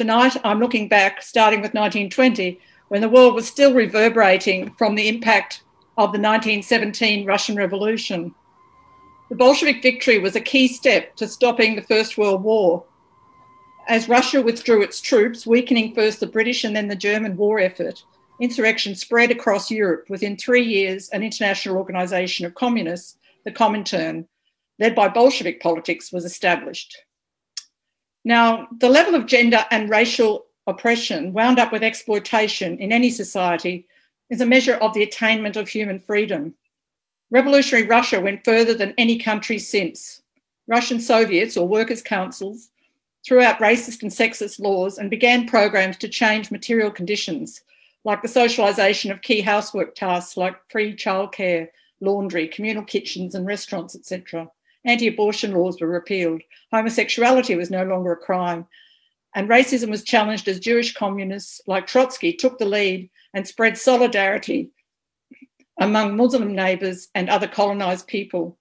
Tonight, I'm looking back, starting with 1920, when the world was still reverberating from the impact of the 1917 Russian Revolution. The Bolshevik victory was a key step to stopping the First World War. As Russia withdrew its troops, weakening first the British and then the German war effort, insurrection spread across Europe. Within three years, an international organization of communists, the Comintern, led by Bolshevik politics, was established. Now, the level of gender and racial oppression wound up with exploitation in any society is a measure of the attainment of human freedom. Revolutionary Russia went further than any country since. Russian Soviets or workers' councils threw out racist and sexist laws and began programs to change material conditions, like the socialisation of key housework tasks like free childcare, laundry, communal kitchens and restaurants, etc. Anti abortion laws were repealed. Homosexuality was no longer a crime. And racism was challenged as Jewish communists like Trotsky took the lead and spread solidarity among Muslim neighbours and other colonised people.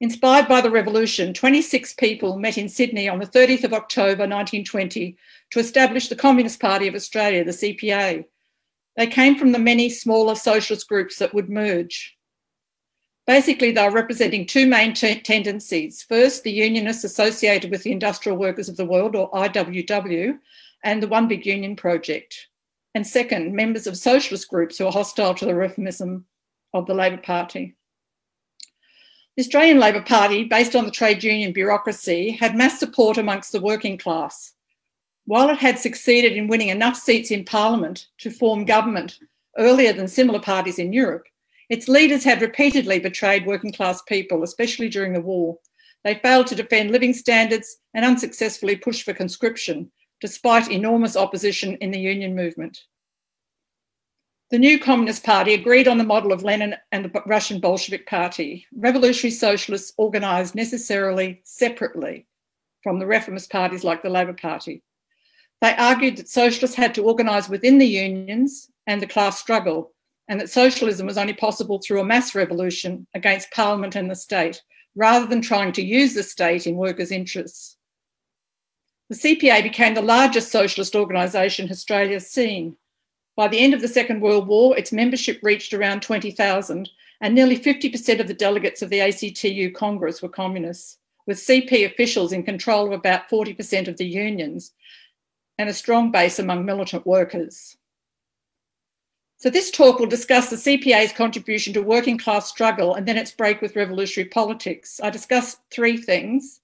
Inspired by the revolution, 26 people met in Sydney on the 30th of October 1920 to establish the Communist Party of Australia, the CPA. They came from the many smaller socialist groups that would merge. Basically, they are representing two main t- tendencies. First, the unionists associated with the Industrial Workers of the World, or IWW, and the One Big Union Project. And second, members of socialist groups who are hostile to the reformism of the Labor Party. The Australian Labor Party, based on the trade union bureaucracy, had mass support amongst the working class. While it had succeeded in winning enough seats in Parliament to form government earlier than similar parties in Europe, its leaders had repeatedly betrayed working class people, especially during the war. They failed to defend living standards and unsuccessfully pushed for conscription, despite enormous opposition in the union movement. The new Communist Party agreed on the model of Lenin and the Russian Bolshevik Party. Revolutionary socialists organised necessarily separately from the reformist parties like the Labor Party. They argued that socialists had to organise within the unions and the class struggle and that socialism was only possible through a mass revolution against Parliament and the state, rather than trying to use the state in workers' interests. The CPA became the largest socialist organisation Australia's seen. By the end of the Second World War, its membership reached around 20,000, and nearly 50% of the delegates of the ACTU Congress were communists, with CP officials in control of about 40% of the unions and a strong base among militant workers. So, this talk will discuss the CPA's contribution to working class struggle and then its break with revolutionary politics. I discuss three things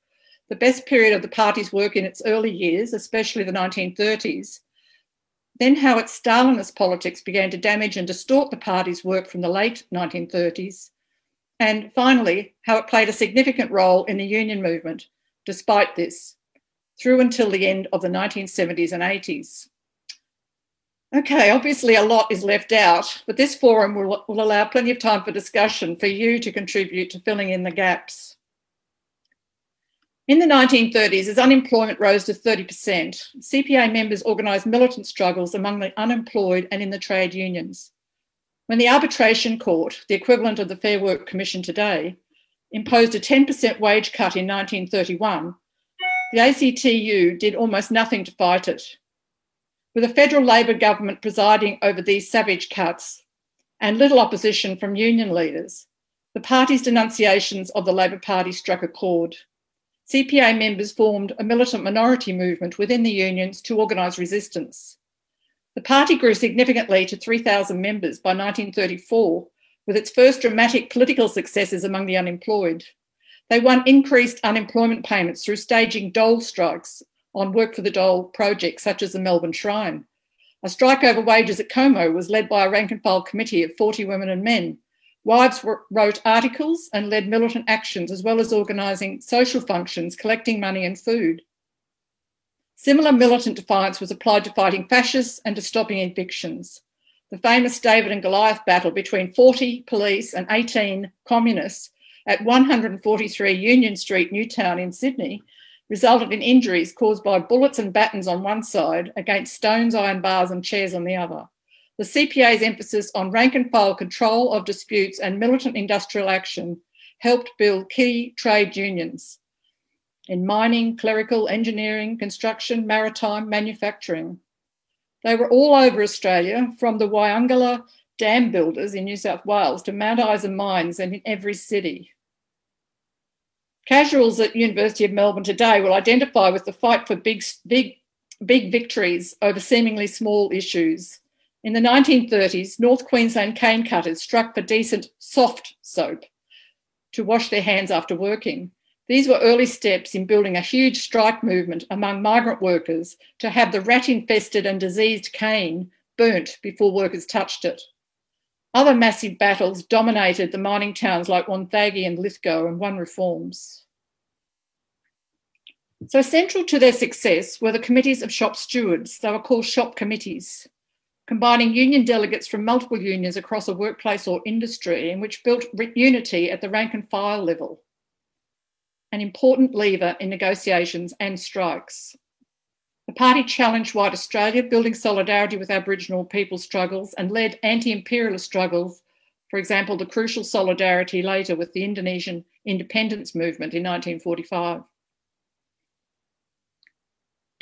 the best period of the party's work in its early years, especially the 1930s, then how its Stalinist politics began to damage and distort the party's work from the late 1930s, and finally, how it played a significant role in the union movement despite this, through until the end of the 1970s and 80s. Okay, obviously a lot is left out, but this forum will, will allow plenty of time for discussion for you to contribute to filling in the gaps. In the 1930s, as unemployment rose to 30%, CPA members organised militant struggles among the unemployed and in the trade unions. When the Arbitration Court, the equivalent of the Fair Work Commission today, imposed a 10% wage cut in 1931, the ACTU did almost nothing to fight it. With a federal Labor government presiding over these savage cuts and little opposition from union leaders, the party's denunciations of the Labor Party struck a chord. CPA members formed a militant minority movement within the unions to organise resistance. The party grew significantly to 3,000 members by 1934, with its first dramatic political successes among the unemployed. They won increased unemployment payments through staging dole strikes on work for the dole projects such as the Melbourne Shrine. A strike over wages at Como was led by a rank and file committee of 40 women and men. Wives wrote articles and led militant actions, as well as organising social functions, collecting money and food. Similar militant defiance was applied to fighting fascists and to stopping evictions. The famous David and Goliath battle between 40 police and 18 communists at 143 Union Street, Newtown in Sydney resulted in injuries caused by bullets and batons on one side against stones, iron bars, and chairs on the other. The CPA's emphasis on rank and file control of disputes and militant industrial action helped build key trade unions. in mining, clerical, engineering, construction, maritime, manufacturing. They were all over Australia, from the Wyangala dam builders in New South Wales to Mount Isa mines and in every city. Casuals at University of Melbourne today will identify with the fight for big, big, big victories over seemingly small issues. In the 1930s, North Queensland cane cutters struck for decent soft soap to wash their hands after working. These were early steps in building a huge strike movement among migrant workers to have the rat infested and diseased cane burnt before workers touched it. Other massive battles dominated the mining towns like Wonthaggi and Lithgow and won reforms. So, central to their success were the committees of shop stewards. They were called shop committees, combining union delegates from multiple unions across a workplace or industry, and which built unity at the rank and file level an important lever in negotiations and strikes. The party challenged white Australia, building solidarity with Aboriginal people struggles and led anti imperialist struggles, for example, the crucial solidarity later with the Indonesian independence movement in 1945.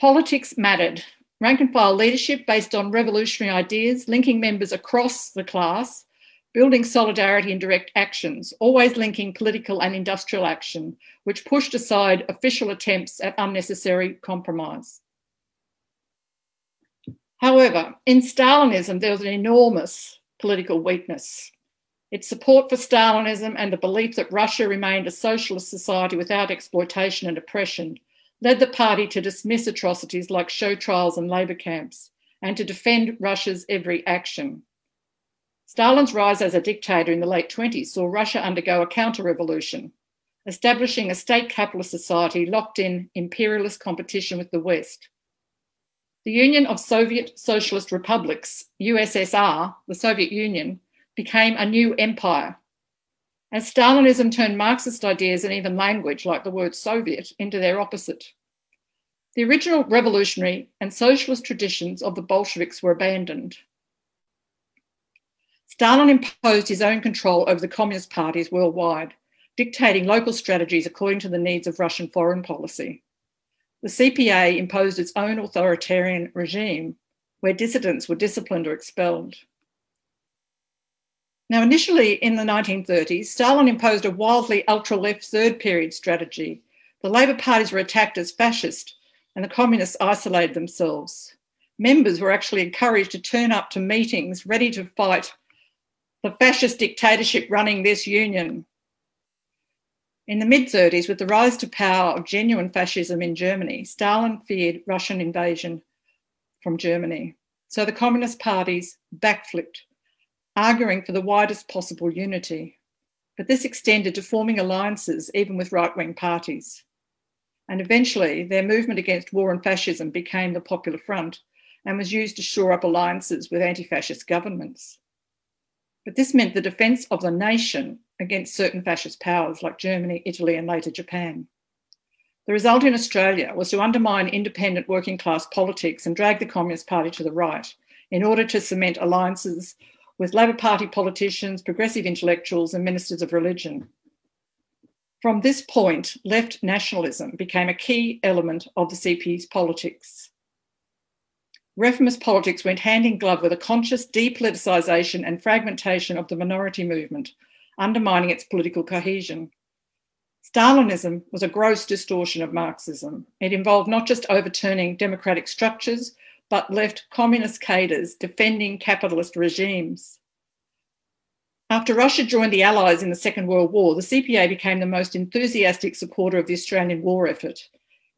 Politics mattered. Rank and file leadership based on revolutionary ideas, linking members across the class, building solidarity in direct actions, always linking political and industrial action, which pushed aside official attempts at unnecessary compromise. However, in Stalinism, there was an enormous political weakness. Its support for Stalinism and the belief that Russia remained a socialist society without exploitation and oppression led the party to dismiss atrocities like show trials and labour camps and to defend Russia's every action. Stalin's rise as a dictator in the late 20s saw Russia undergo a counter revolution, establishing a state capitalist society locked in imperialist competition with the West. The Union of Soviet Socialist Republics, USSR, the Soviet Union, became a new empire. As Stalinism turned Marxist ideas and even language, like the word Soviet, into their opposite. The original revolutionary and socialist traditions of the Bolsheviks were abandoned. Stalin imposed his own control over the communist parties worldwide, dictating local strategies according to the needs of Russian foreign policy. The CPA imposed its own authoritarian regime, where dissidents were disciplined or expelled. Now, initially in the 1930s, Stalin imposed a wildly ultra left third period strategy. The Labour parties were attacked as fascist, and the communists isolated themselves. Members were actually encouraged to turn up to meetings ready to fight the fascist dictatorship running this union. In the mid 30s, with the rise to power of genuine fascism in Germany, Stalin feared Russian invasion from Germany. So the Communist parties backflipped, arguing for the widest possible unity. But this extended to forming alliances even with right wing parties. And eventually, their movement against war and fascism became the Popular Front and was used to shore up alliances with anti fascist governments. But this meant the defence of the nation against certain fascist powers like Germany, Italy, and later Japan. The result in Australia was to undermine independent working class politics and drag the Communist Party to the right in order to cement alliances with Labor Party politicians, progressive intellectuals, and ministers of religion. From this point, left nationalism became a key element of the CP's politics reformist politics went hand in glove with a conscious depoliticisation and fragmentation of the minority movement, undermining its political cohesion. Stalinism was a gross distortion of Marxism. It involved not just overturning democratic structures, but left communist cadres defending capitalist regimes. After Russia joined the Allies in the Second World War, the CPA became the most enthusiastic supporter of the Australian war effort.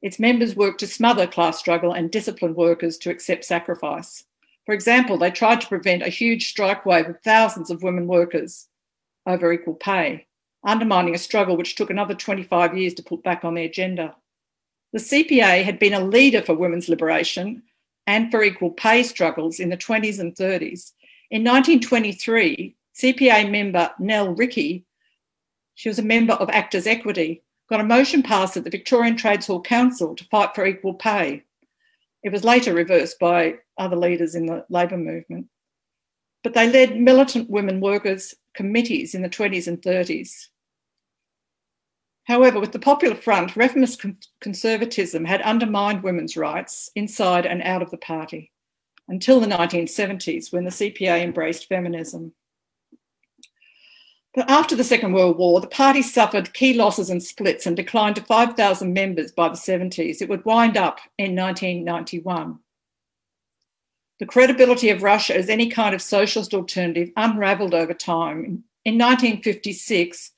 Its members worked to smother class struggle and discipline workers to accept sacrifice. For example, they tried to prevent a huge strike wave of thousands of women workers over equal pay, undermining a struggle which took another 25 years to put back on the agenda. The CPA had been a leader for women's liberation and for equal pay struggles in the 20s and 30s. In 1923, CPA member Nell Rickey, she was a member of Actors Equity, got a motion passed at the Victorian Trades Hall Council to fight for equal pay. It was later reversed by other leaders in the labour movement. But they led militant women workers' committees in the 20s and 30s. However, with the Popular Front, reformist conservatism had undermined women's rights inside and out of the party until the 1970s when the CPA embraced feminism. But after the Second World War, the party suffered key losses and splits and declined to 5,000 members by the 70s. It would wind up in 1991. The credibility of Russia as any kind of socialist alternative unravelled over time. In 1956,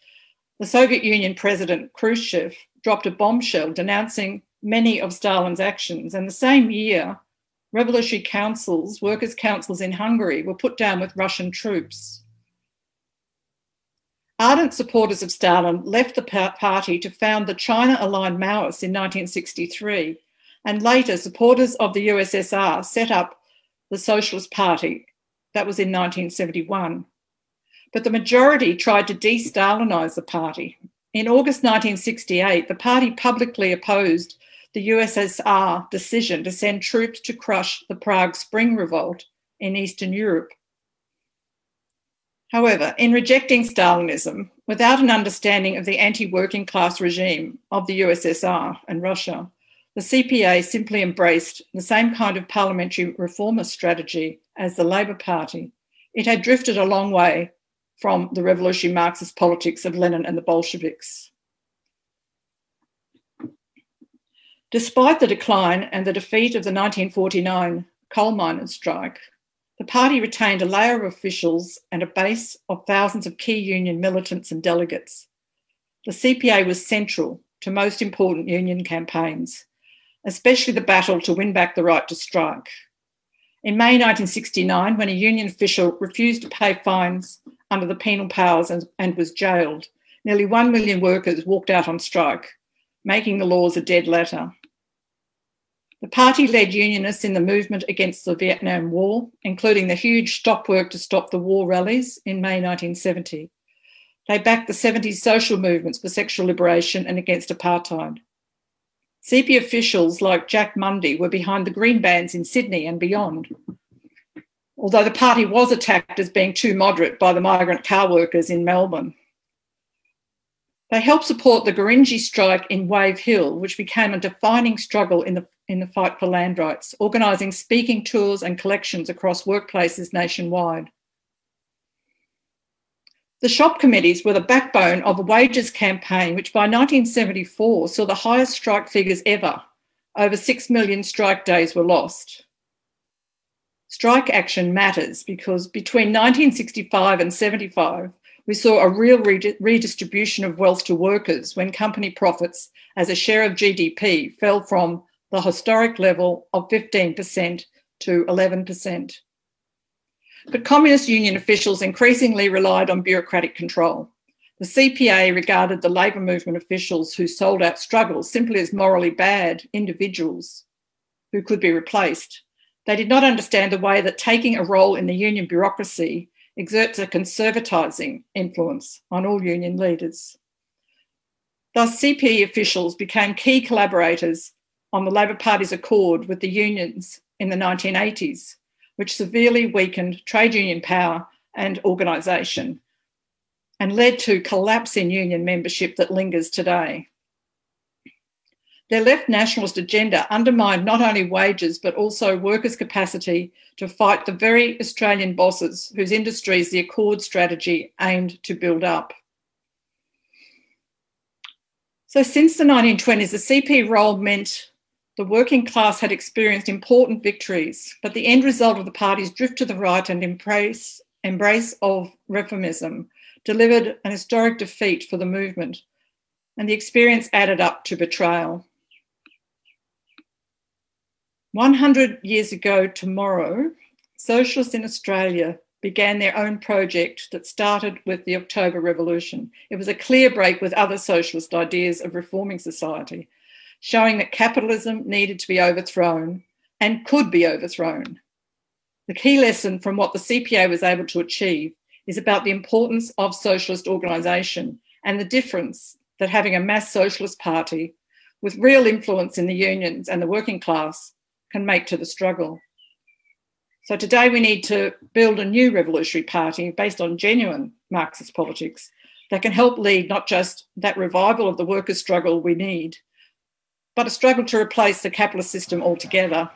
the Soviet Union President Khrushchev dropped a bombshell denouncing many of Stalin's actions. And the same year, revolutionary councils, workers' councils in Hungary, were put down with Russian troops. Ardent supporters of Stalin left the party to found the China aligned Maoists in 1963, and later supporters of the USSR set up the Socialist Party. That was in 1971. But the majority tried to de Stalinize the party. In August 1968, the party publicly opposed the USSR decision to send troops to crush the Prague Spring Revolt in Eastern Europe. However, in rejecting Stalinism, without an understanding of the anti working class regime of the USSR and Russia, the CPA simply embraced the same kind of parliamentary reformist strategy as the Labour Party. It had drifted a long way from the revolutionary Marxist politics of Lenin and the Bolsheviks. Despite the decline and the defeat of the 1949 coal miners' strike, the party retained a layer of officials and a base of thousands of key union militants and delegates. The CPA was central to most important union campaigns, especially the battle to win back the right to strike. In May 1969, when a union official refused to pay fines under the penal powers and, and was jailed, nearly 1 million workers walked out on strike, making the laws a dead letter. The party led unionists in the movement against the Vietnam War, including the huge Stop Work to Stop the War rallies in May 1970. They backed the 70s social movements for sexual liberation and against apartheid. CP officials like Jack Mundey were behind the Green Bans in Sydney and beyond. Although the party was attacked as being too moderate by the migrant car workers in Melbourne. They helped support the Gurindji strike in Wave Hill, which became a defining struggle in the in the fight for land rights, organising speaking tours and collections across workplaces nationwide. The shop committees were the backbone of a wages campaign, which by 1974 saw the highest strike figures ever. Over 6 million strike days were lost. Strike action matters because between 1965 and 75, we saw a real redistribution of wealth to workers when company profits as a share of GDP fell from the historic level of 15% to 11%. But Communist Union officials increasingly relied on bureaucratic control. The CPA regarded the labour movement officials who sold out struggles simply as morally bad individuals who could be replaced. They did not understand the way that taking a role in the union bureaucracy exerts a conservatising influence on all union leaders. Thus, CPA officials became key collaborators on the Labor Party's accord with the unions in the 1980s, which severely weakened trade union power and organisation and led to collapse in union membership that lingers today. Their left nationalist agenda undermined not only wages but also workers' capacity to fight the very Australian bosses whose industries the Accord strategy aimed to build up. So, since the 1920s, the CP role meant the working class had experienced important victories, but the end result of the party's drift to the right and embrace, embrace of reformism delivered an historic defeat for the movement, and the experience added up to betrayal. 100 years ago tomorrow, socialists in Australia began their own project that started with the October Revolution. It was a clear break with other socialist ideas of reforming society showing that capitalism needed to be overthrown and could be overthrown. The key lesson from what the CPA was able to achieve is about the importance of socialist organisation and the difference that having a mass socialist party with real influence in the unions and the working class can make to the struggle. So today we need to build a new revolutionary party based on genuine Marxist politics that can help lead not just that revival of the workers' struggle we need, but a struggle to replace the capitalist system altogether.